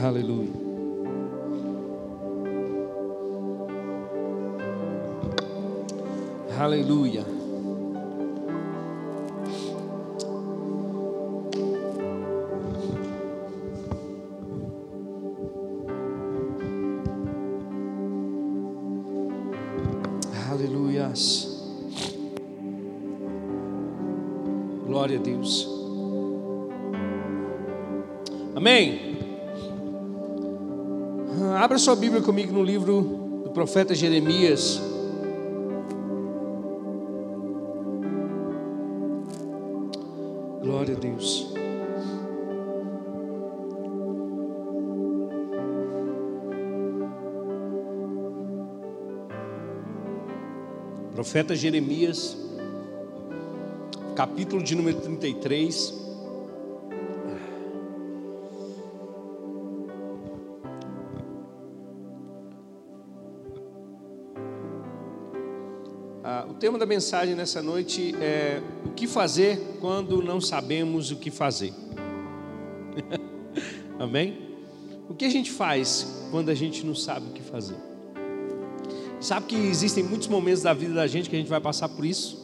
Aleluia. Aleluia. Abra sua Bíblia comigo no livro do profeta Jeremias. Glória a Deus. Profeta Jeremias, capítulo de número 33. Tema da mensagem nessa noite é o que fazer quando não sabemos o que fazer. Amém? O que a gente faz quando a gente não sabe o que fazer? Sabe que existem muitos momentos da vida da gente que a gente vai passar por isso?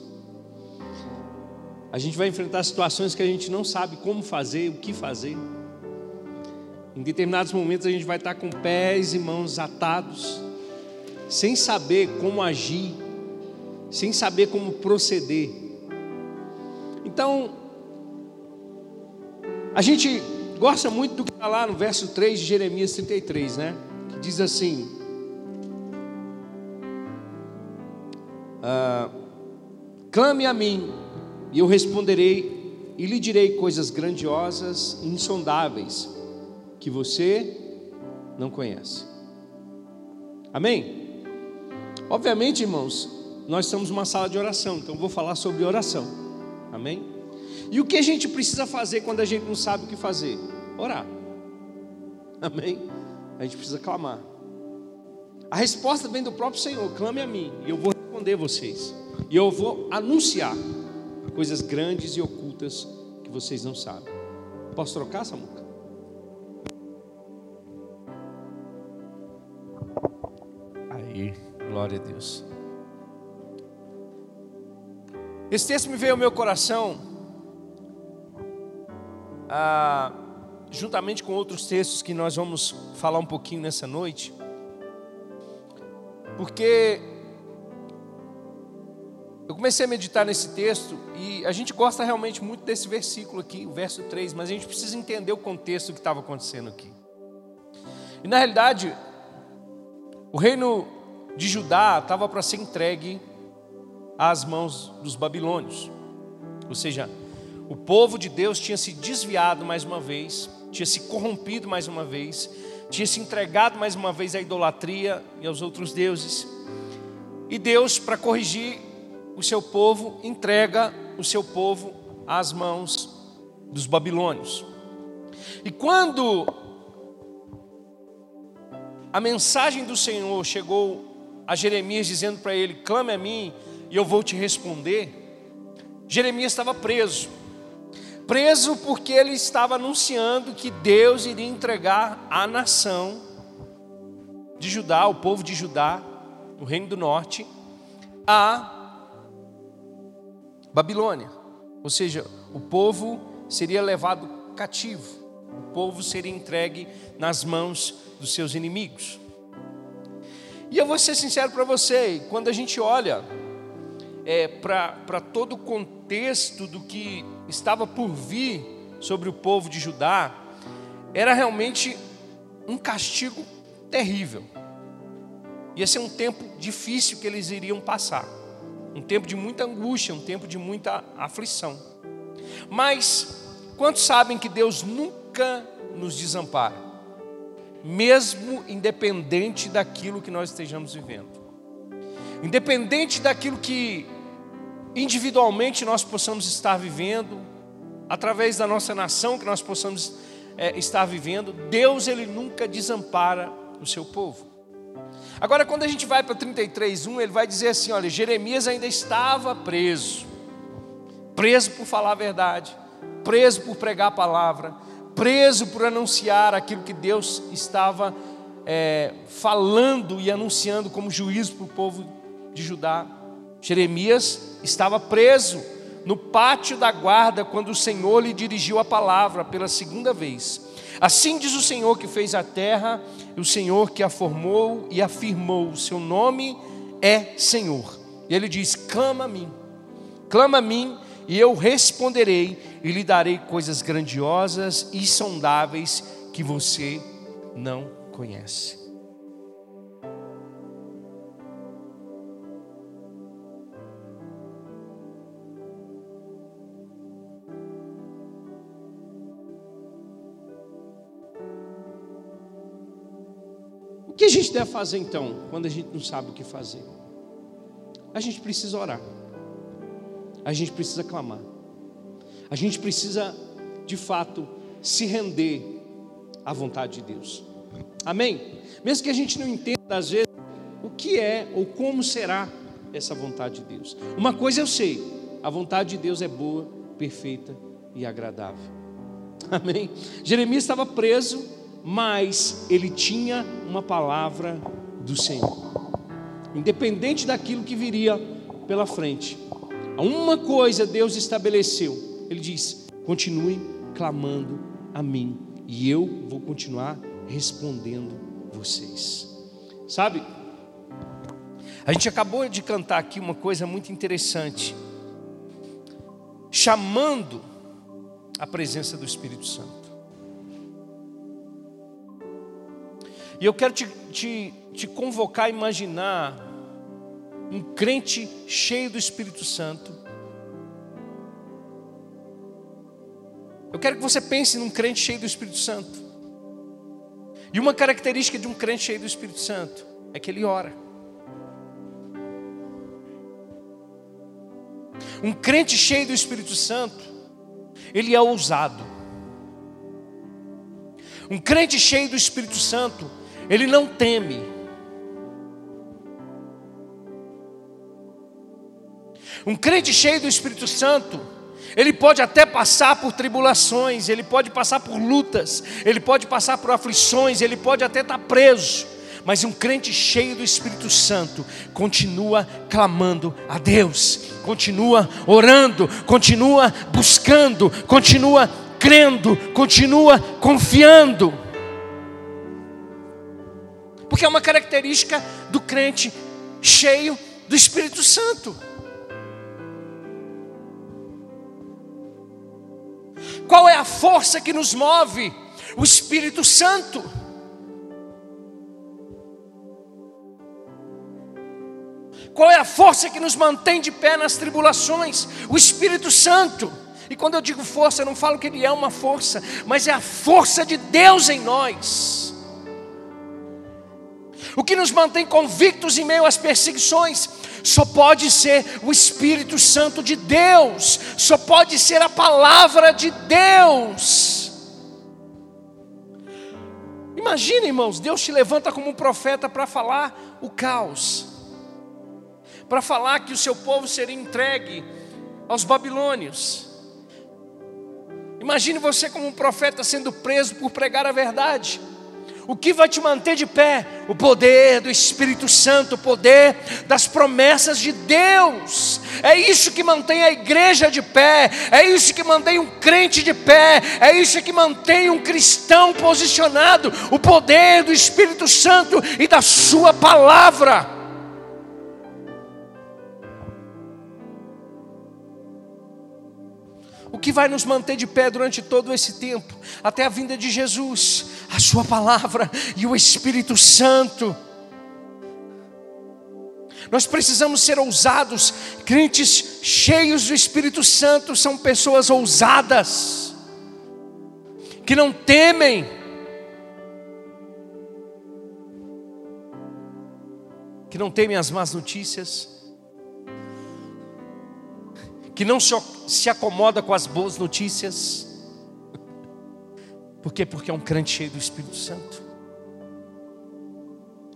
A gente vai enfrentar situações que a gente não sabe como fazer, o que fazer. Em determinados momentos a gente vai estar com pés e mãos atados, sem saber como agir, sem saber como proceder. Então, a gente gosta muito do que está lá no verso 3 de Jeremias 33, né? Que diz assim: ah, Clame a mim, e eu responderei, e lhe direi coisas grandiosas e insondáveis que você não conhece. Amém? Obviamente, irmãos, nós estamos numa sala de oração, então vou falar sobre oração. Amém? E o que a gente precisa fazer quando a gente não sabe o que fazer? Orar. Amém? A gente precisa clamar. A resposta vem do próprio Senhor: clame a mim, e eu vou responder vocês. E eu vou anunciar coisas grandes e ocultas que vocês não sabem. Posso trocar, Samuca? Aí, glória a Deus. Esse texto me veio ao meu coração, ah, juntamente com outros textos que nós vamos falar um pouquinho nessa noite, porque eu comecei a meditar nesse texto e a gente gosta realmente muito desse versículo aqui, o verso 3, mas a gente precisa entender o contexto que estava acontecendo aqui. E na realidade, o reino de Judá estava para ser entregue às mãos dos babilônios. Ou seja, o povo de Deus tinha se desviado mais uma vez, tinha se corrompido mais uma vez, tinha se entregado mais uma vez à idolatria e aos outros deuses. E Deus, para corrigir o seu povo, entrega o seu povo às mãos dos babilônios. E quando a mensagem do Senhor chegou a Jeremias dizendo para ele: clame a mim e eu vou te responder. Jeremias estava preso. Preso porque ele estava anunciando que Deus iria entregar a nação de Judá, o povo de Judá, o reino do norte, a Babilônia. Ou seja, o povo seria levado cativo, o povo seria entregue nas mãos dos seus inimigos. E eu vou ser sincero para você, quando a gente olha é, para todo o contexto do que estava por vir sobre o povo de Judá, era realmente um castigo terrível. Ia ser um tempo difícil que eles iriam passar um tempo de muita angústia, um tempo de muita aflição. Mas quantos sabem que Deus nunca nos desampara, mesmo independente daquilo que nós estejamos vivendo, independente daquilo que individualmente nós possamos estar vivendo, através da nossa nação que nós possamos é, estar vivendo, Deus ele nunca desampara o seu povo. Agora, quando a gente vai para 33:1, ele vai dizer assim: olha, Jeremias ainda estava preso, preso por falar a verdade, preso por pregar a palavra, preso por anunciar aquilo que Deus estava é, falando e anunciando como juízo para o povo de Judá. Jeremias estava preso no pátio da guarda quando o Senhor lhe dirigiu a palavra pela segunda vez. Assim diz o Senhor que fez a terra, e o Senhor que a formou e afirmou: o seu nome é Senhor. E ele diz: clama a mim, clama a mim, e eu responderei, e lhe darei coisas grandiosas e sondáveis que você não conhece. A gente deve fazer então, quando a gente não sabe o que fazer? A gente precisa orar, a gente precisa clamar, a gente precisa, de fato, se render à vontade de Deus. Amém? Mesmo que a gente não entenda, às vezes, o que é ou como será essa vontade de Deus. Uma coisa eu sei: a vontade de Deus é boa, perfeita e agradável. Amém? Jeremias estava preso, mas ele tinha uma palavra do Senhor. Independente daquilo que viria pela frente. Uma coisa Deus estabeleceu. Ele diz: continue clamando a mim, e eu vou continuar respondendo vocês. Sabe? A gente acabou de cantar aqui uma coisa muito interessante, chamando a presença do Espírito Santo. E eu quero te, te, te convocar a imaginar um crente cheio do Espírito Santo. Eu quero que você pense num crente cheio do Espírito Santo. E uma característica de um crente cheio do Espírito Santo é que ele ora. Um crente cheio do Espírito Santo, ele é ousado. Um crente cheio do Espírito Santo, ele não teme. Um crente cheio do Espírito Santo, ele pode até passar por tribulações, ele pode passar por lutas, ele pode passar por aflições, ele pode até estar preso, mas um crente cheio do Espírito Santo continua clamando a Deus, continua orando, continua buscando, continua crendo, continua confiando. Porque é uma característica do crente cheio do Espírito Santo. Qual é a força que nos move? O Espírito Santo. Qual é a força que nos mantém de pé nas tribulações? O Espírito Santo. E quando eu digo força, eu não falo que ele é uma força, mas é a força de Deus em nós. O que nos mantém convictos em meio às perseguições só pode ser o Espírito Santo de Deus, só pode ser a palavra de Deus. Imagina, irmãos, Deus te levanta como um profeta para falar o caos, para falar que o seu povo seria entregue aos babilônios. Imagine você como um profeta sendo preso por pregar a verdade. O que vai te manter de pé? O poder do Espírito Santo, o poder das promessas de Deus. É isso que mantém a igreja de pé, é isso que mantém um crente de pé, é isso que mantém um cristão posicionado. O poder do Espírito Santo e da Sua palavra. Que vai nos manter de pé durante todo esse tempo, até a vinda de Jesus, a Sua palavra e o Espírito Santo. Nós precisamos ser ousados, crentes cheios do Espírito Santo são pessoas ousadas, que não temem, que não temem as más notícias, que não se acomoda com as boas notícias. Por quê? Porque é um crente cheio do Espírito Santo.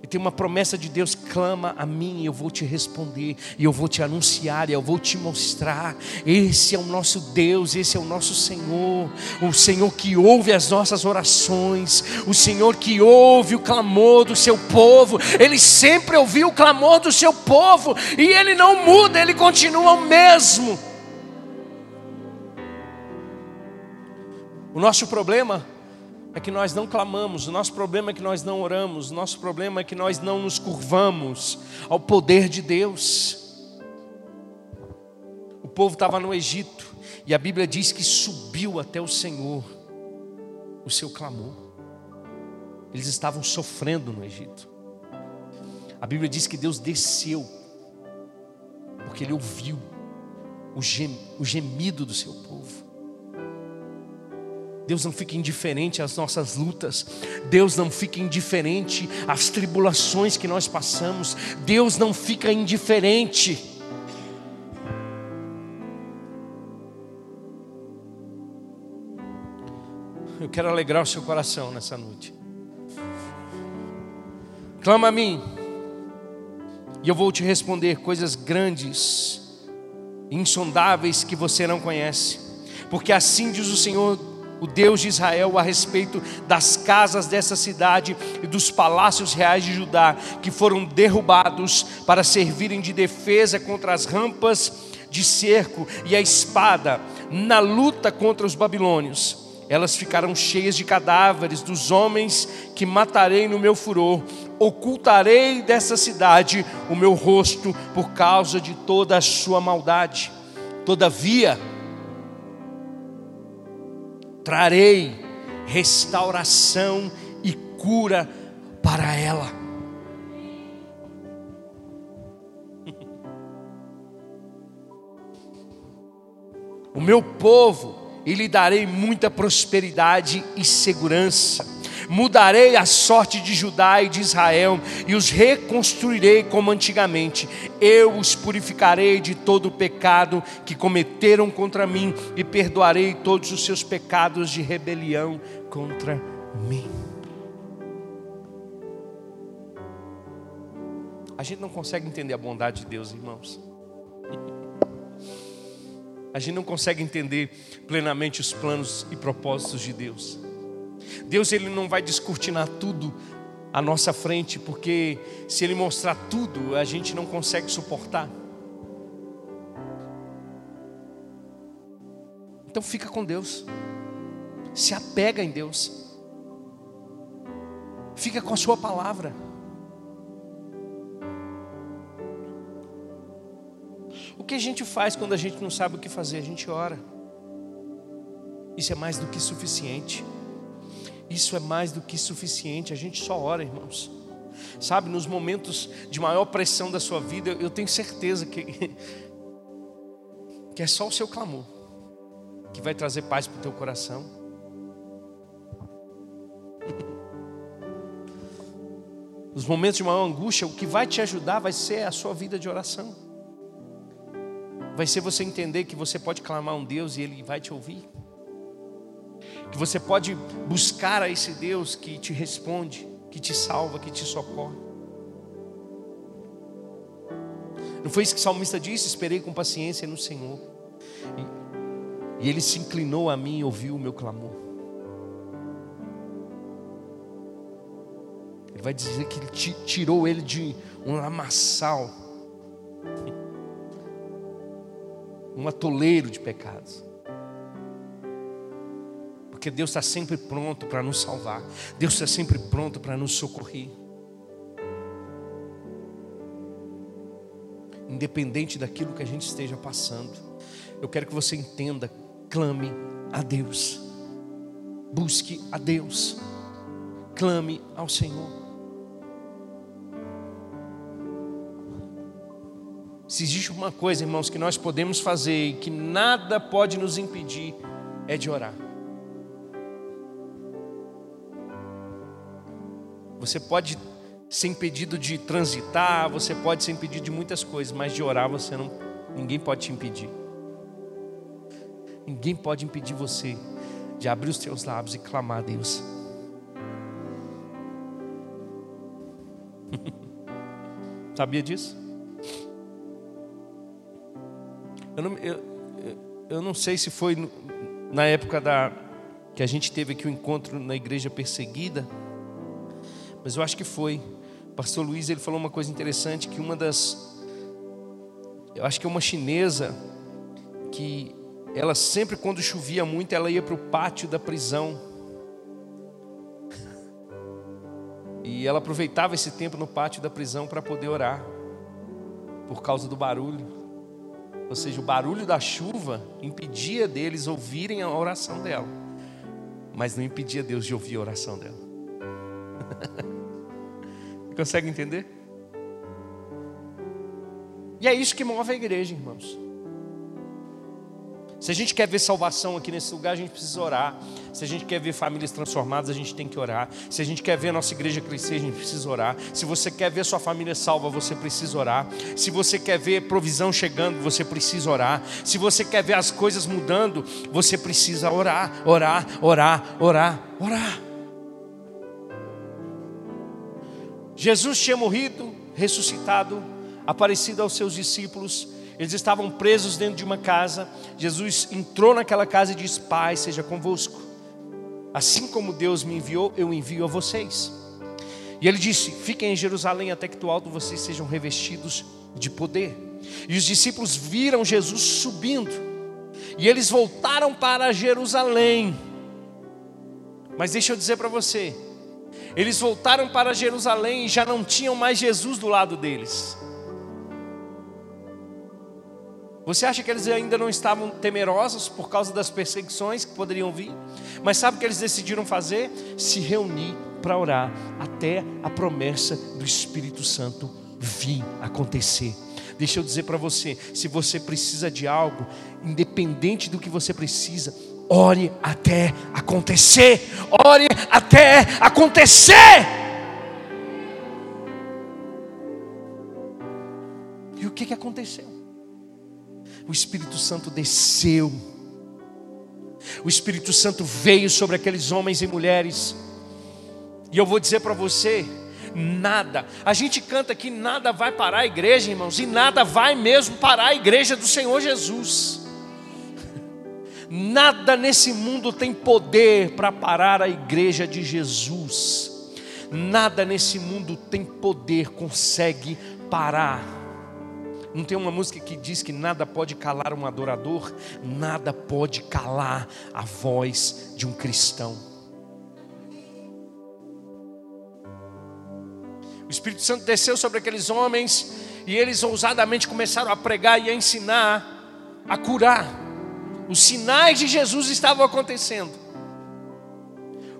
tem uma promessa de Deus: clama a mim, e eu vou te responder, e eu vou te anunciar, e eu vou te mostrar. Esse é o nosso Deus, esse é o nosso Senhor, o Senhor que ouve as nossas orações, o Senhor que ouve o clamor do seu povo. Ele sempre ouviu o clamor do seu povo, e ele não muda, ele continua o mesmo. O nosso problema é que nós não clamamos, o nosso problema é que nós não oramos, o nosso problema é que nós não nos curvamos ao poder de Deus. O povo estava no Egito e a Bíblia diz que subiu até o Senhor o seu clamor. Eles estavam sofrendo no Egito. A Bíblia diz que Deus desceu, porque Ele ouviu o, gem, o gemido do seu povo. Deus não fica indiferente às nossas lutas, Deus não fica indiferente às tribulações que nós passamos, Deus não fica indiferente. Eu quero alegrar o seu coração nessa noite. Clama a mim, e eu vou te responder coisas grandes, insondáveis que você não conhece, porque assim diz o Senhor o Deus de Israel, a respeito das casas dessa cidade e dos palácios reais de Judá, que foram derrubados para servirem de defesa contra as rampas de cerco e a espada, na luta contra os babilônios. Elas ficarão cheias de cadáveres dos homens que matarei no meu furor. Ocultarei dessa cidade o meu rosto por causa de toda a sua maldade. Todavia, trarei restauração e cura para ela. O meu povo, e lhe darei muita prosperidade e segurança mudarei a sorte de Judá e de Israel e os reconstruirei como antigamente. Eu os purificarei de todo o pecado que cometeram contra mim e perdoarei todos os seus pecados de rebelião contra mim. A gente não consegue entender a bondade de Deus, irmãos. A gente não consegue entender plenamente os planos e propósitos de Deus. Deus ele não vai descortinar tudo à nossa frente, porque se ele mostrar tudo, a gente não consegue suportar. Então fica com Deus. Se apega em Deus. Fica com a sua palavra. O que a gente faz quando a gente não sabe o que fazer? A gente ora. Isso é mais do que suficiente. Isso é mais do que suficiente, a gente só ora, irmãos. Sabe, nos momentos de maior pressão da sua vida, eu tenho certeza que, que é só o seu clamor que vai trazer paz para o teu coração. Nos momentos de maior angústia, o que vai te ajudar vai ser a sua vida de oração. Vai ser você entender que você pode clamar a um Deus e Ele vai te ouvir que você pode buscar a esse Deus que te responde, que te salva, que te socorre. Não foi isso que o salmista disse? Esperei com paciência no Senhor. E, e ele se inclinou a mim e ouviu o meu clamor. Ele vai dizer que ele tirou ele de um lamaçal, um atoleiro de pecados. Porque Deus está sempre pronto para nos salvar. Deus está sempre pronto para nos socorrer. Independente daquilo que a gente esteja passando, eu quero que você entenda: clame a Deus, busque a Deus, clame ao Senhor. Se existe uma coisa, irmãos, que nós podemos fazer e que nada pode nos impedir, é de orar. Você pode ser impedido de transitar, você pode ser impedido de muitas coisas, mas de orar você não, ninguém pode te impedir. Ninguém pode impedir você de abrir os teus lábios e clamar a Deus. Sabia disso? Eu não, eu, eu não sei se foi na época da que a gente teve aqui o um encontro na igreja perseguida, mas eu acho que foi. O pastor Luiz ele falou uma coisa interessante que uma das eu acho que é uma chinesa que ela sempre quando chovia muito ela ia para o pátio da prisão e ela aproveitava esse tempo no pátio da prisão para poder orar por causa do barulho. Ou seja, o barulho da chuva impedia deles ouvirem a oração dela, mas não impedia Deus de ouvir a oração dela. Consegue entender? E é isso que move a igreja, irmãos. Se a gente quer ver salvação aqui nesse lugar, a gente precisa orar. Se a gente quer ver famílias transformadas, a gente tem que orar. Se a gente quer ver a nossa igreja crescer, a gente precisa orar. Se você quer ver sua família salva, você precisa orar. Se você quer ver provisão chegando, você precisa orar. Se você quer ver as coisas mudando, você precisa orar, orar, orar, orar, orar. Jesus tinha morrido, ressuscitado, aparecido aos seus discípulos eles estavam presos dentro de uma casa. Jesus entrou naquela casa e disse: Pai, seja convosco. Assim como Deus me enviou, eu envio a vocês. E ele disse: Fiquem em Jerusalém até que do alto vocês sejam revestidos de poder. E os discípulos viram Jesus subindo. E eles voltaram para Jerusalém. Mas deixa eu dizer para você: eles voltaram para Jerusalém e já não tinham mais Jesus do lado deles. Você acha que eles ainda não estavam temerosos por causa das perseguições que poderiam vir? Mas sabe o que eles decidiram fazer? Se reunir para orar até a promessa do Espírito Santo vir acontecer. Deixa eu dizer para você: se você precisa de algo, independente do que você precisa, ore até acontecer. Ore até acontecer. E o que, que aconteceu? o Espírito Santo desceu. O Espírito Santo veio sobre aqueles homens e mulheres. E eu vou dizer para você, nada. A gente canta que nada vai parar a igreja, irmãos, e nada vai mesmo parar a igreja do Senhor Jesus. Nada nesse mundo tem poder para parar a igreja de Jesus. Nada nesse mundo tem poder, consegue parar não tem uma música que diz que nada pode calar um adorador, nada pode calar a voz de um cristão. O Espírito Santo desceu sobre aqueles homens e eles ousadamente começaram a pregar e a ensinar, a curar. Os sinais de Jesus estavam acontecendo.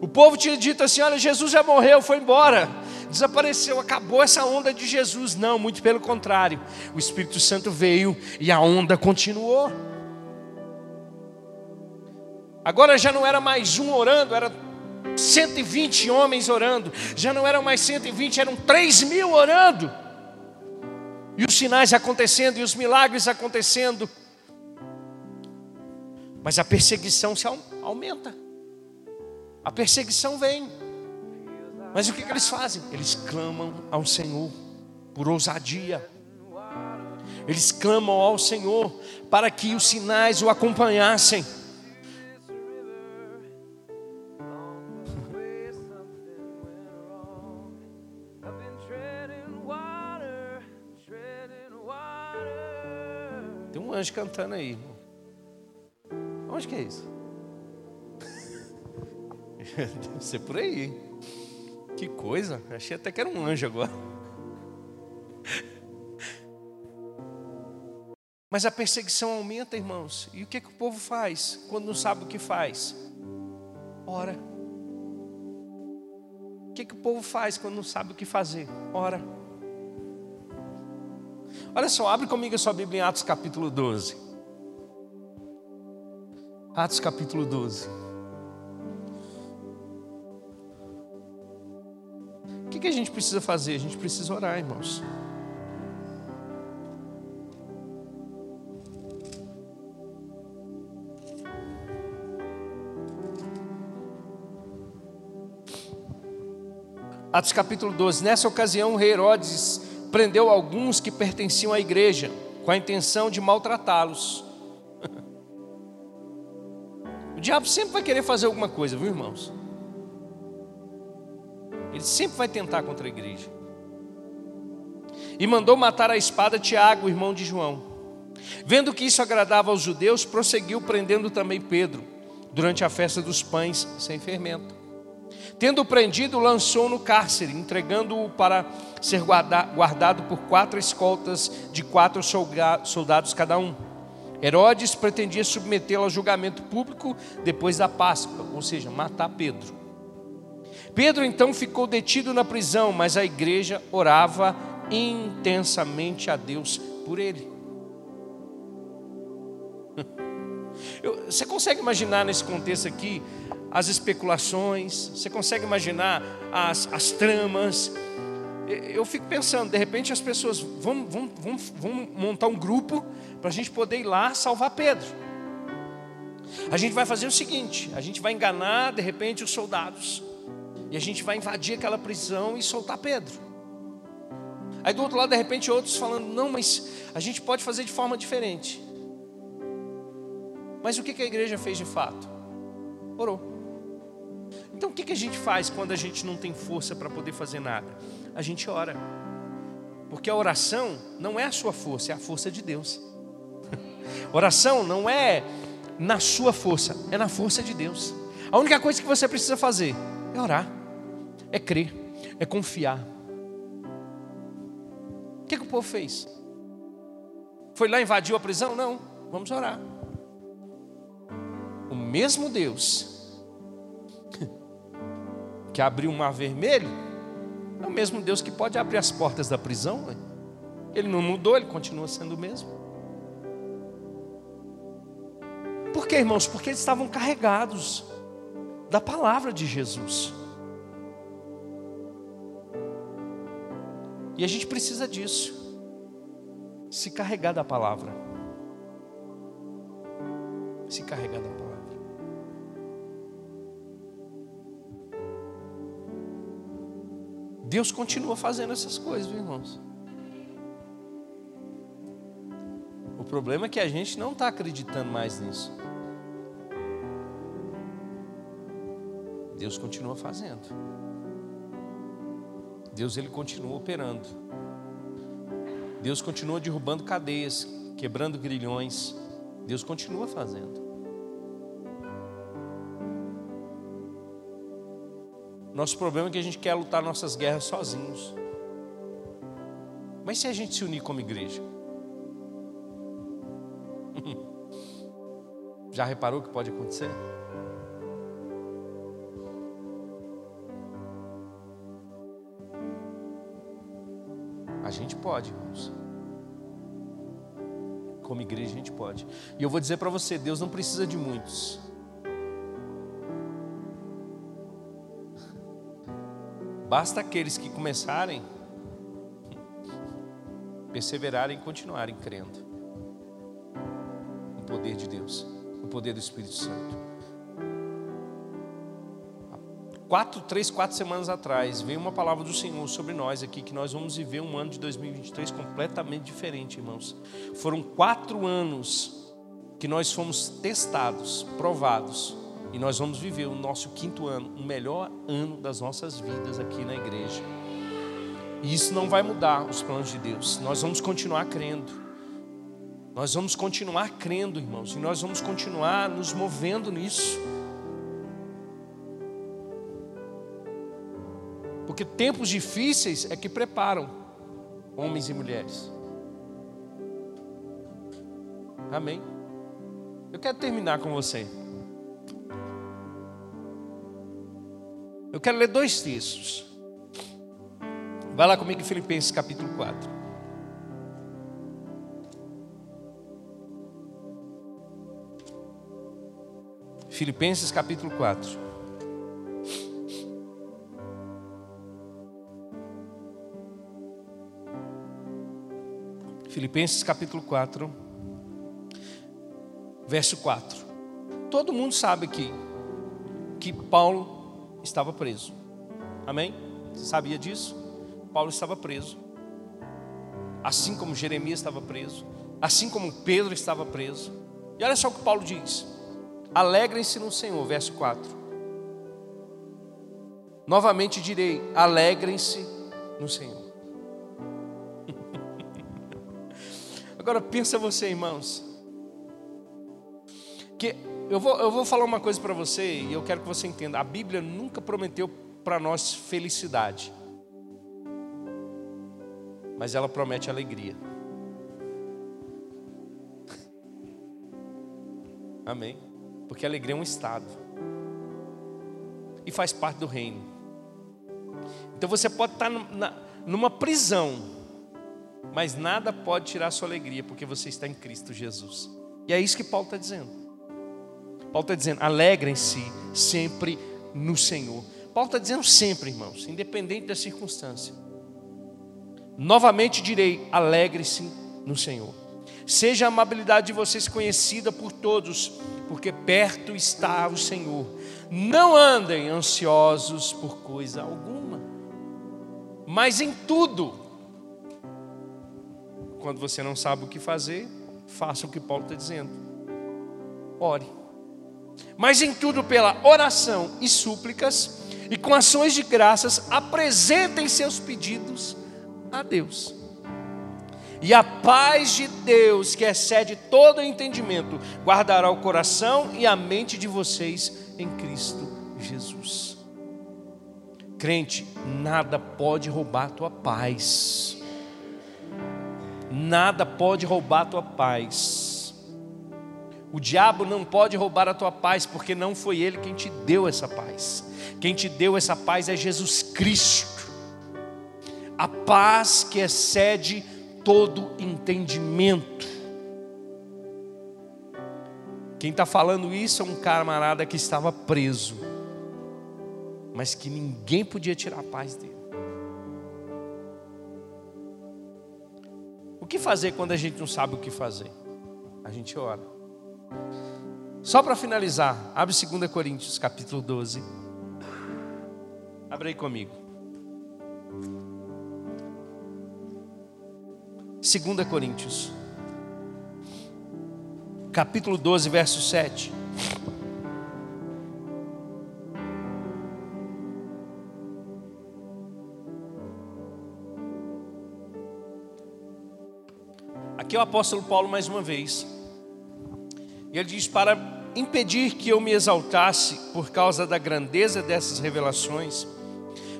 O povo tinha dito assim: Olha, Jesus já morreu, foi embora desapareceu, acabou essa onda de Jesus. Não, muito pelo contrário. O Espírito Santo veio e a onda continuou. Agora já não era mais um orando, era 120 homens orando. Já não eram mais 120, eram 3 mil orando. E os sinais acontecendo e os milagres acontecendo. Mas a perseguição se aumenta. A perseguição vem. Mas o que, que eles fazem? Eles clamam ao Senhor por ousadia. Eles clamam ao Senhor para que os sinais o acompanhassem. Tem um anjo cantando aí. Onde que é isso? Deve ser por aí. Que coisa, achei até que era um anjo agora. Mas a perseguição aumenta, irmãos. E o que, que o povo faz quando não sabe o que faz? Ora. O que, que o povo faz quando não sabe o que fazer? Ora. Olha só, abre comigo a sua Bíblia em Atos capítulo 12. Atos capítulo 12. que a gente precisa fazer? A gente precisa orar, irmãos. Atos capítulo 12. Nessa ocasião, o rei Herodes prendeu alguns que pertenciam à igreja, com a intenção de maltratá-los. Diabo sempre vai querer fazer alguma coisa, viu, irmãos? Ele sempre vai tentar contra a igreja. E mandou matar a espada Tiago, irmão de João. Vendo que isso agradava aos judeus, prosseguiu prendendo também Pedro, durante a festa dos pães sem fermento. Tendo prendido, lançou no cárcere, entregando-o para ser guardado por quatro escoltas de quatro soldados cada um. Herodes pretendia submetê-lo a julgamento público depois da Páscoa, ou seja, matar Pedro. Pedro então ficou detido na prisão, mas a igreja orava intensamente a Deus por ele. Você consegue imaginar nesse contexto aqui as especulações? Você consegue imaginar as, as tramas? Eu fico pensando, de repente as pessoas vão, vão, vão, vão montar um grupo para a gente poder ir lá salvar Pedro. A gente vai fazer o seguinte: a gente vai enganar de repente os soldados, e a gente vai invadir aquela prisão e soltar Pedro. Aí do outro lado, de repente, outros falando: não, mas a gente pode fazer de forma diferente. Mas o que a igreja fez de fato? Orou. Então o que a gente faz quando a gente não tem força para poder fazer nada? A gente ora. Porque a oração não é a sua força, é a força de Deus. oração não é na sua força, é na força de Deus. A única coisa que você precisa fazer é orar, é crer, é confiar. O que, que o povo fez? Foi lá invadiu a prisão? Não, vamos orar o mesmo Deus que abriu o mar vermelho, é o mesmo Deus que pode abrir as portas da prisão. Né? Ele não mudou, ele continua sendo o mesmo. Por quê, irmãos? Porque eles estavam carregados da palavra de Jesus. E a gente precisa disso. Se carregar da palavra. Se carregar da palavra. Deus continua fazendo essas coisas, viu, irmãos. O problema é que a gente não está acreditando mais nisso. Deus continua fazendo. Deus ele continua operando. Deus continua derrubando cadeias, quebrando grilhões. Deus continua fazendo. Nosso problema é que a gente quer lutar nossas guerras sozinhos. Mas se a gente se unir como igreja? Já reparou o que pode acontecer? A gente pode, irmãos. Como igreja a gente pode. E eu vou dizer para você, Deus não precisa de muitos. Basta aqueles que começarem, perseverarem e continuarem crendo no poder de Deus, no poder do Espírito Santo. Quatro, três, quatro semanas atrás, veio uma palavra do Senhor sobre nós aqui, que nós vamos viver um ano de 2023 completamente diferente, irmãos. Foram quatro anos que nós fomos testados, provados, e nós vamos viver o nosso quinto ano, o melhor ano das nossas vidas aqui na igreja. E isso não vai mudar os planos de Deus. Nós vamos continuar crendo. Nós vamos continuar crendo, irmãos, e nós vamos continuar nos movendo nisso. Porque tempos difíceis é que preparam homens e mulheres. Amém. Eu quero terminar com você. Eu quero ler dois textos. Vai lá comigo em Filipenses capítulo 4. Filipenses capítulo 4. Filipenses capítulo 4, verso 4. Todo mundo sabe aqui que Paulo estava preso. Amém? Você sabia disso? Paulo estava preso. Assim como Jeremias estava preso. Assim como Pedro estava preso. E olha só o que Paulo diz: Alegrem-se no Senhor, verso 4. Novamente direi: alegrem-se no Senhor. Agora pensa você, irmãos, que eu vou, eu vou falar uma coisa para você e eu quero que você entenda: a Bíblia nunca prometeu para nós felicidade, mas ela promete alegria. Amém? Porque alegria é um estado e faz parte do reino. Então você pode estar numa prisão, mas nada pode tirar sua alegria, porque você está em Cristo Jesus. E é isso que Paulo está dizendo. Paulo está dizendo: alegrem-se sempre no Senhor. Paulo está dizendo sempre, irmãos, independente da circunstância. Novamente direi: alegre-se no Senhor. Seja a amabilidade de vocês conhecida por todos, porque perto está o Senhor. Não andem ansiosos por coisa alguma, mas em tudo. Quando você não sabe o que fazer, faça o que Paulo está dizendo. Ore. Mas em tudo, pela oração e súplicas, e com ações de graças, apresentem seus pedidos a Deus. E a paz de Deus, que excede todo entendimento, guardará o coração e a mente de vocês em Cristo Jesus. Crente, nada pode roubar a tua paz. Nada pode roubar a tua paz. O diabo não pode roubar a tua paz, porque não foi ele quem te deu essa paz. Quem te deu essa paz é Jesus Cristo. A paz que excede todo entendimento. Quem está falando isso é um camarada que estava preso, mas que ninguém podia tirar a paz dele. O que fazer quando a gente não sabe o que fazer? A gente ora. Só para finalizar, abre 2 Coríntios capítulo 12. Abre aí comigo. 2 Coríntios, capítulo 12, verso 7. Aqui é o apóstolo Paulo mais uma vez. E ele diz: Para impedir que eu me exaltasse por causa da grandeza dessas revelações,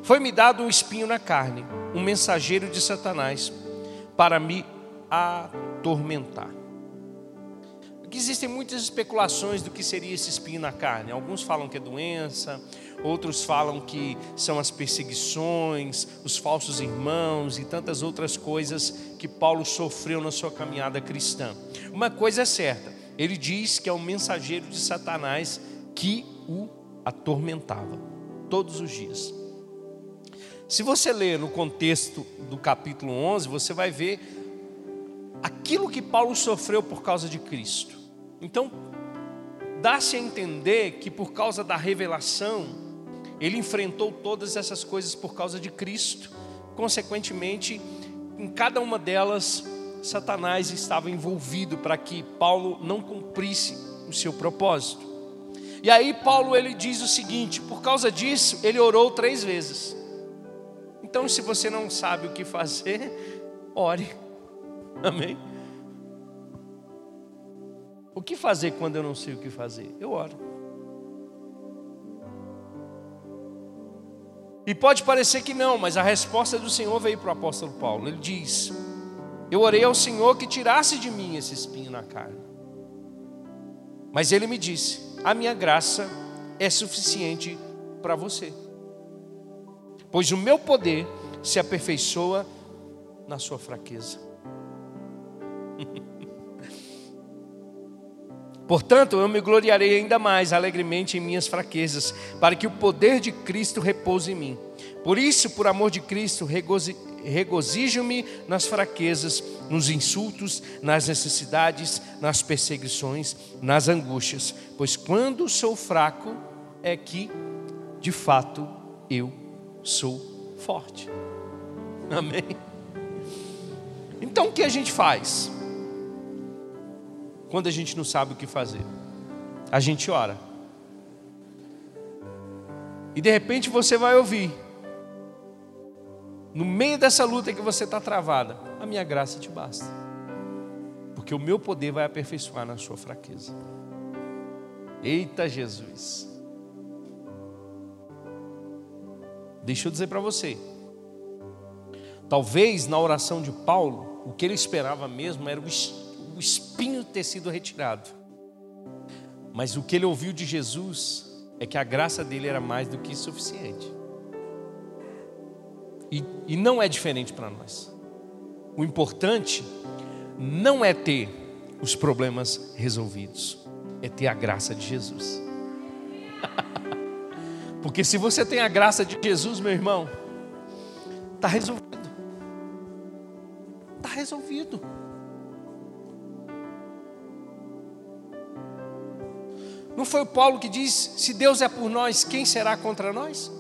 foi-me dado um espinho na carne, um mensageiro de Satanás para me atormentar. Aqui existem muitas especulações do que seria esse espinho na carne. Alguns falam que é doença, outros falam que são as perseguições, os falsos irmãos e tantas outras coisas que Paulo sofreu na sua caminhada cristã. Uma coisa é certa, ele diz que é um mensageiro de Satanás que o atormentava todos os dias. Se você ler no contexto do capítulo 11, você vai ver aquilo que Paulo sofreu por causa de Cristo. Então, dá-se a entender que por causa da revelação, ele enfrentou todas essas coisas por causa de Cristo. Consequentemente, em cada uma delas, Satanás estava envolvido para que Paulo não cumprisse o seu propósito. E aí Paulo ele diz o seguinte: por causa disso, ele orou três vezes. Então, se você não sabe o que fazer, ore. Amém? O que fazer quando eu não sei o que fazer? Eu oro. E pode parecer que não, mas a resposta do Senhor veio para o apóstolo Paulo. Ele diz: Eu orei ao Senhor que tirasse de mim esse espinho na carne. Mas ele me disse: A minha graça é suficiente para você pois o meu poder se aperfeiçoa na sua fraqueza. Portanto, eu me gloriarei ainda mais alegremente em minhas fraquezas, para que o poder de Cristo repouse em mim. Por isso, por amor de Cristo, regozijo-me nas fraquezas, nos insultos, nas necessidades, nas perseguições, nas angústias, pois quando sou fraco é que, de fato, eu sou forte. Amém? Então o que a gente faz? Quando a gente não sabe o que fazer, a gente ora. E de repente você vai ouvir, no meio dessa luta que você está travada, a minha graça te basta, porque o meu poder vai aperfeiçoar na sua fraqueza. Eita Jesus! Deixa eu dizer para você, talvez na oração de Paulo, o que ele esperava mesmo era o espinho ter sido retirado, mas o que ele ouviu de Jesus é que a graça dele era mais do que suficiente. E, e não é diferente para nós. O importante não é ter os problemas resolvidos, é ter a graça de Jesus. Porque se você tem a graça de Jesus, meu irmão, está resolvido. Está resolvido. Não foi o Paulo que diz: se Deus é por nós, quem será contra nós?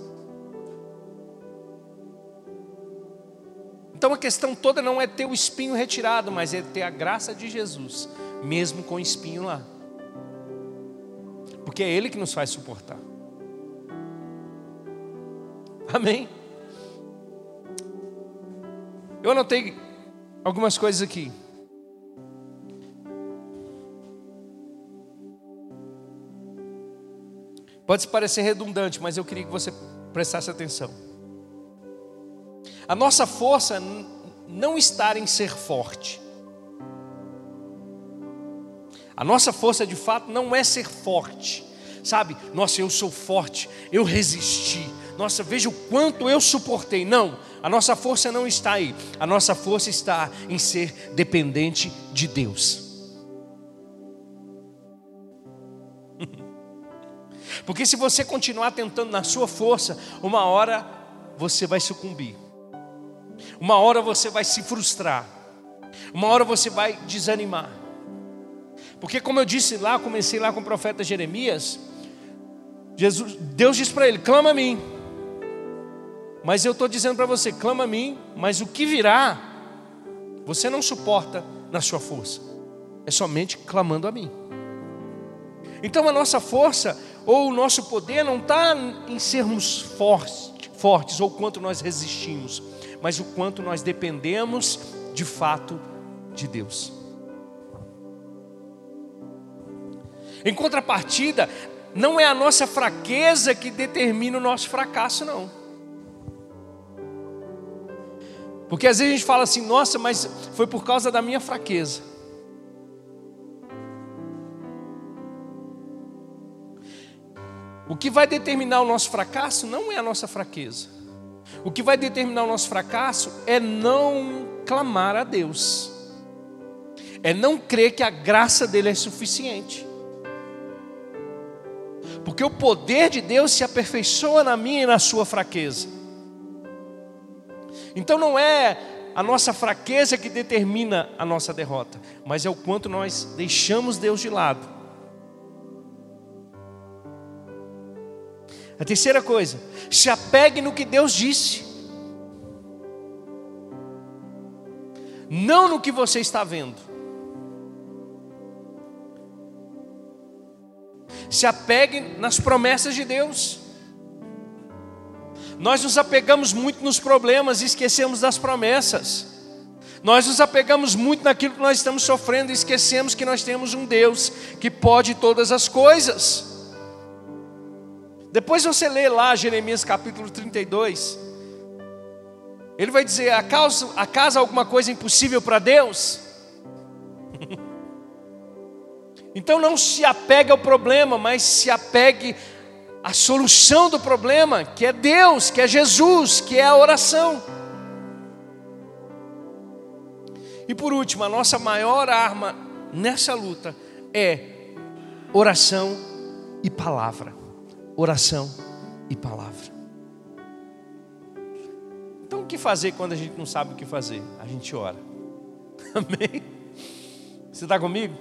Questão toda não é ter o espinho retirado, mas é ter a graça de Jesus, mesmo com o espinho lá. Porque é Ele que nos faz suportar. Amém? Eu anotei algumas coisas aqui. Pode parecer redundante, mas eu queria que você prestasse atenção. A nossa força não está em ser forte. A nossa força de fato não é ser forte. Sabe? Nossa, eu sou forte, eu resisti. Nossa, veja o quanto eu suportei. Não, a nossa força não está aí. A nossa força está em ser dependente de Deus. Porque se você continuar tentando na sua força, uma hora você vai sucumbir. Uma hora você vai se frustrar. Uma hora você vai desanimar. Porque como eu disse lá, comecei lá com o profeta Jeremias, Jesus, Deus disse para ele: clama a mim. Mas eu estou dizendo para você: clama a mim, mas o que virá, você não suporta na sua força, é somente clamando a mim. Então a nossa força ou o nosso poder não está em sermos fortes, fortes ou quanto nós resistimos, mas o quanto nós dependemos de fato de Deus. Em contrapartida, não é a nossa fraqueza que determina o nosso fracasso, não. Porque às vezes a gente fala assim, nossa, mas foi por causa da minha fraqueza. O que vai determinar o nosso fracasso não é a nossa fraqueza. O que vai determinar o nosso fracasso é não clamar a Deus, é não crer que a graça dele é suficiente. Porque o poder de Deus se aperfeiçoa na minha e na sua fraqueza. Então não é a nossa fraqueza que determina a nossa derrota, mas é o quanto nós deixamos Deus de lado A terceira coisa, se apegue no que Deus disse, não no que você está vendo. Se apegue nas promessas de Deus. Nós nos apegamos muito nos problemas e esquecemos das promessas. Nós nos apegamos muito naquilo que nós estamos sofrendo e esquecemos que nós temos um Deus que pode todas as coisas. Depois você lê lá Jeremias capítulo 32. Ele vai dizer: acaso, acaso alguma coisa impossível para Deus? então não se apegue ao problema, mas se apegue à solução do problema, que é Deus, que é Jesus, que é a oração. E por último, a nossa maior arma nessa luta é oração e palavra oração e palavra. Então, o que fazer quando a gente não sabe o que fazer? A gente ora. Amém? Você está comigo?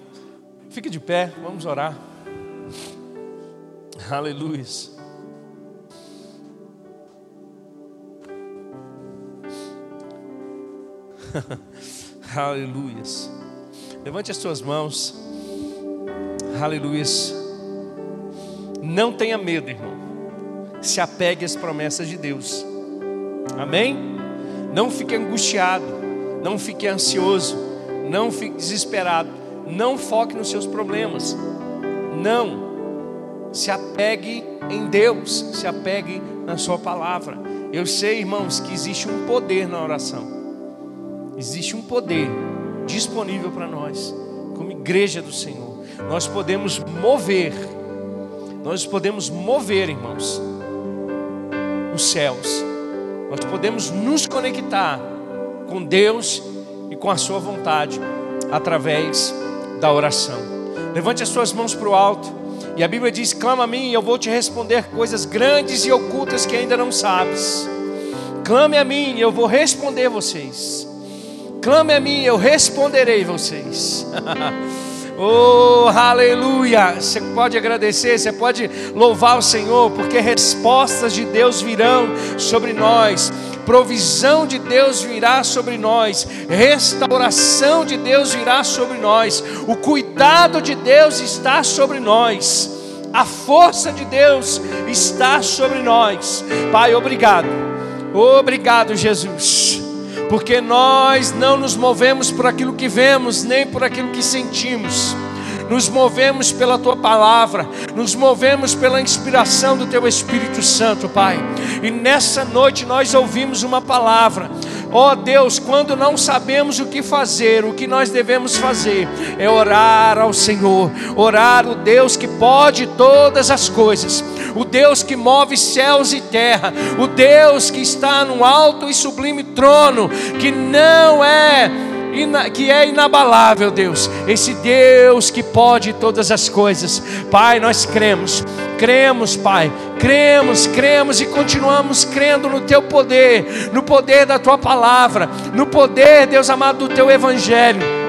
Fique de pé, vamos orar. Aleluia. Aleluias. Levante as suas mãos. Aleluias. Não tenha medo, irmão. Se apegue às promessas de Deus. Amém? Não fique angustiado. Não fique ansioso. Não fique desesperado. Não foque nos seus problemas. Não. Se apegue em Deus. Se apegue na Sua palavra. Eu sei, irmãos, que existe um poder na oração. Existe um poder disponível para nós, como igreja do Senhor. Nós podemos mover, nós podemos mover, irmãos, os céus. Nós podemos nos conectar com Deus e com a Sua vontade através da oração. Levante as suas mãos para o alto. E a Bíblia diz: clama a mim, e eu vou te responder coisas grandes e ocultas que ainda não sabes. Clame a mim, e eu vou responder vocês. Clame a mim, eu responderei vocês. oh, aleluia! Você pode agradecer, você pode louvar o Senhor, porque respostas de Deus virão sobre nós. Provisão de Deus virá sobre nós, restauração de Deus virá sobre nós, o cuidado de Deus está sobre nós, a força de Deus está sobre nós. Pai, obrigado, obrigado, Jesus porque nós não nos movemos por aquilo que vemos, nem por aquilo que sentimos. Nos movemos pela tua palavra, nos movemos pela inspiração do teu Espírito Santo, Pai. E nessa noite nós ouvimos uma palavra Ó oh Deus, quando não sabemos o que fazer, o que nós devemos fazer é orar ao Senhor, orar o Deus que pode todas as coisas, o Deus que move céus e terra, o Deus que está no alto e sublime trono, que não é que é inabalável, Deus, esse Deus que pode todas as coisas. Pai, nós cremos, cremos, Pai, cremos, cremos e continuamos crendo no Teu poder, no poder da Tua palavra, no poder, Deus amado, do Teu Evangelho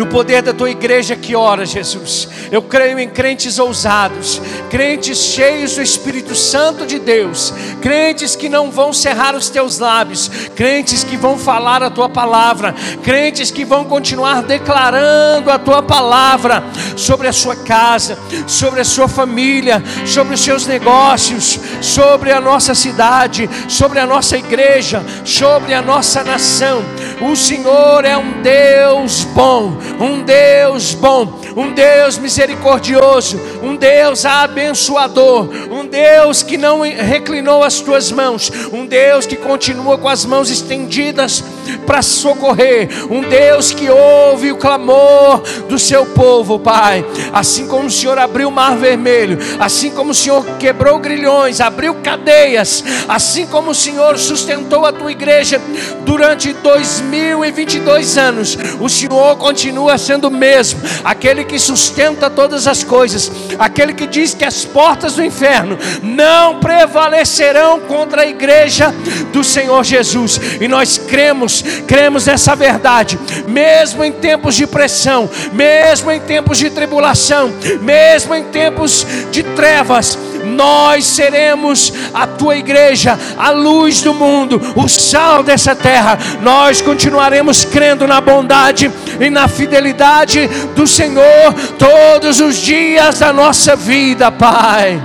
no poder da tua igreja que ora, Jesus. Eu creio em crentes ousados, crentes cheios do Espírito Santo de Deus, crentes que não vão cerrar os teus lábios, crentes que vão falar a tua palavra, crentes que vão continuar declarando a tua palavra sobre a sua casa, sobre a sua família, sobre os seus negócios, sobre a nossa cidade, sobre a nossa igreja, sobre a nossa nação. O Senhor é um Deus bom, um Deus bom, um Deus misericordioso, um Deus abençoador, um Deus que não reclinou as tuas mãos, um Deus que continua com as mãos estendidas para socorrer, um Deus que ouve o clamor do seu povo, Pai. Assim como o Senhor abriu o mar vermelho, assim como o Senhor quebrou grilhões, abriu cadeias, assim como o Senhor sustentou a tua igreja durante 2022 anos, o Senhor continua sendo o mesmo, aquele que sustenta todas as coisas, aquele que diz que as portas do inferno não prevalecerão contra a igreja do Senhor Jesus, e nós cremos cremos nessa verdade, mesmo em tempos de pressão, mesmo em tempos de tribulação, mesmo em tempos de trevas, nós seremos a tua igreja, a luz do mundo, o sal dessa terra. Nós continuaremos crendo na bondade e na fidelidade do Senhor todos os dias da nossa vida, Pai.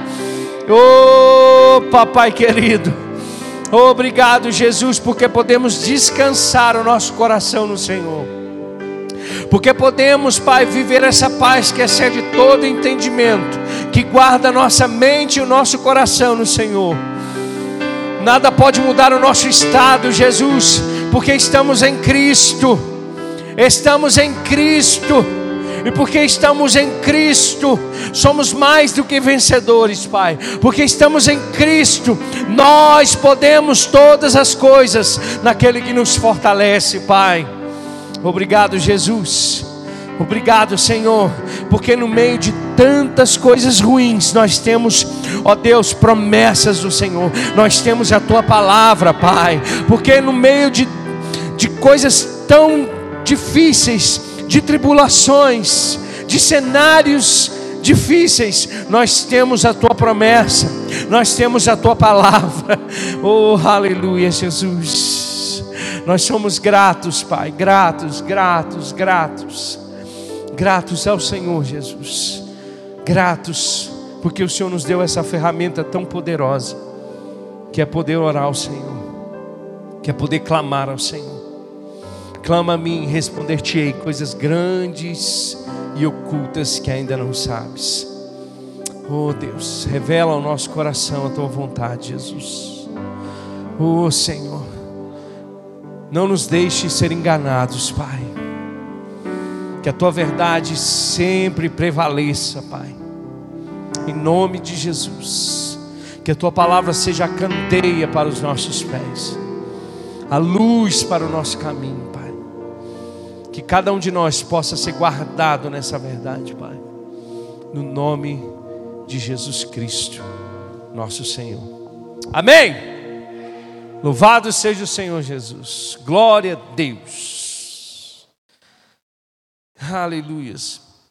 Oh, papai querido. Obrigado, Jesus, porque podemos descansar o nosso coração no Senhor. Porque podemos, Pai, viver essa paz que excede todo entendimento, que guarda nossa mente e o nosso coração no Senhor. Nada pode mudar o nosso estado, Jesus, porque estamos em Cristo. Estamos em Cristo e porque estamos em Cristo, somos mais do que vencedores, Pai. Porque estamos em Cristo, nós podemos todas as coisas naquele que nos fortalece, Pai. Obrigado, Jesus. Obrigado, Senhor, porque no meio de tantas coisas ruins, nós temos, ó Deus, promessas do Senhor, nós temos a tua palavra, Pai, porque no meio de, de coisas tão difíceis, de tribulações, de cenários difíceis, nós temos a tua promessa, nós temos a tua palavra. Oh, aleluia, Jesus. Nós somos gratos, Pai, gratos, gratos, gratos. Gratos ao Senhor Jesus. Gratos porque o Senhor nos deu essa ferramenta tão poderosa, que é poder orar ao Senhor, que é poder clamar ao Senhor. Clama a mim, responder-te-ei coisas grandes e ocultas que ainda não sabes. Oh Deus, revela ao nosso coração a tua vontade, Jesus. Oh Senhor, não nos deixe ser enganados, Pai. Que a tua verdade sempre prevaleça, Pai. Em nome de Jesus. Que a tua palavra seja a candeia para os nossos pés, a luz para o nosso caminho. Que cada um de nós possa ser guardado nessa verdade, Pai. No nome de Jesus Cristo, nosso Senhor. Amém. Louvado seja o Senhor Jesus. Glória a Deus. Aleluias.